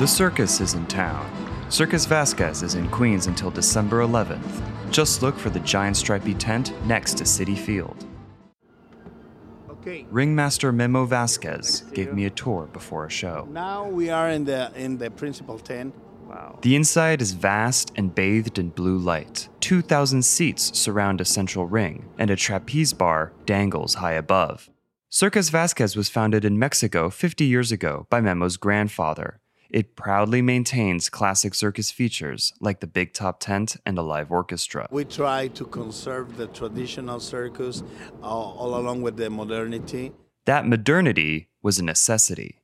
The circus is in town. Circus Vazquez is in Queens until December 11th. Just look for the giant stripy tent next to Citi Field. Okay. Ringmaster Memo Vazquez gave me a tour before a show. Now we are in the in the principal tent. Wow. The inside is vast and bathed in blue light. 2,000 seats surround a central ring, and a trapeze bar dangles high above. Circus Vazquez was founded in Mexico 50 years ago by Memo's grandfather. It proudly maintains classic circus features like the big top tent and a live orchestra. We try to conserve the traditional circus uh, all along with the modernity. That modernity was a necessity.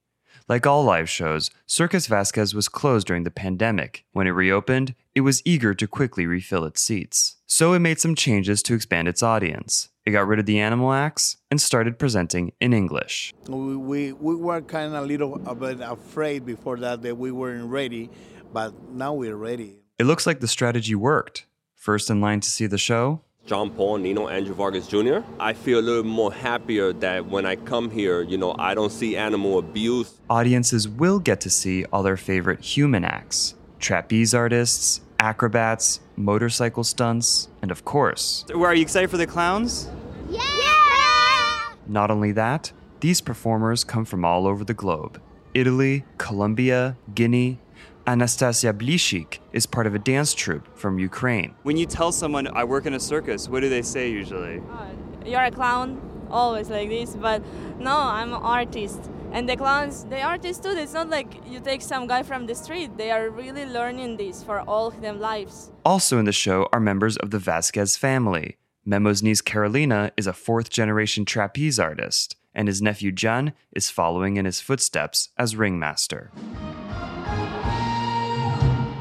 Like all live shows, Circus Vazquez was closed during the pandemic. When it reopened, it was eager to quickly refill its seats. So it made some changes to expand its audience. It got rid of the animal acts and started presenting in English. We, we, we were kind of a little uh, a bit afraid before that that we weren't ready, but now we're ready. It looks like the strategy worked. First in line to see the show, John Paul, Nino, Andrew Vargas Jr. I feel a little more happier that when I come here, you know, I don't see animal abuse. Audiences will get to see all their favorite human acts trapeze artists, acrobats, motorcycle stunts, and of course. Are you excited for the clowns? Yeah! Not only that, these performers come from all over the globe Italy, Colombia, Guinea, Anastasia Blishik is part of a dance troupe from Ukraine. When you tell someone I work in a circus, what do they say usually? Uh, you're a clown, always like this, but no, I'm an artist. And the clowns, the artists too, it's not like you take some guy from the street. They are really learning this for all of their lives. Also in the show are members of the Vazquez family. Memo's niece Carolina is a fourth generation trapeze artist, and his nephew John is following in his footsteps as ringmaster.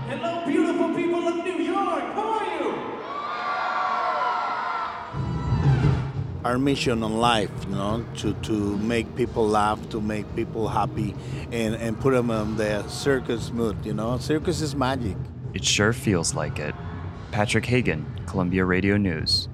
Hello, beautiful people of New York. How are you? Our mission on life, you know, to, to make people laugh, to make people happy, and, and put them in the circus mood, you know. Circus is magic. It sure feels like it. Patrick Hagan, Columbia Radio News.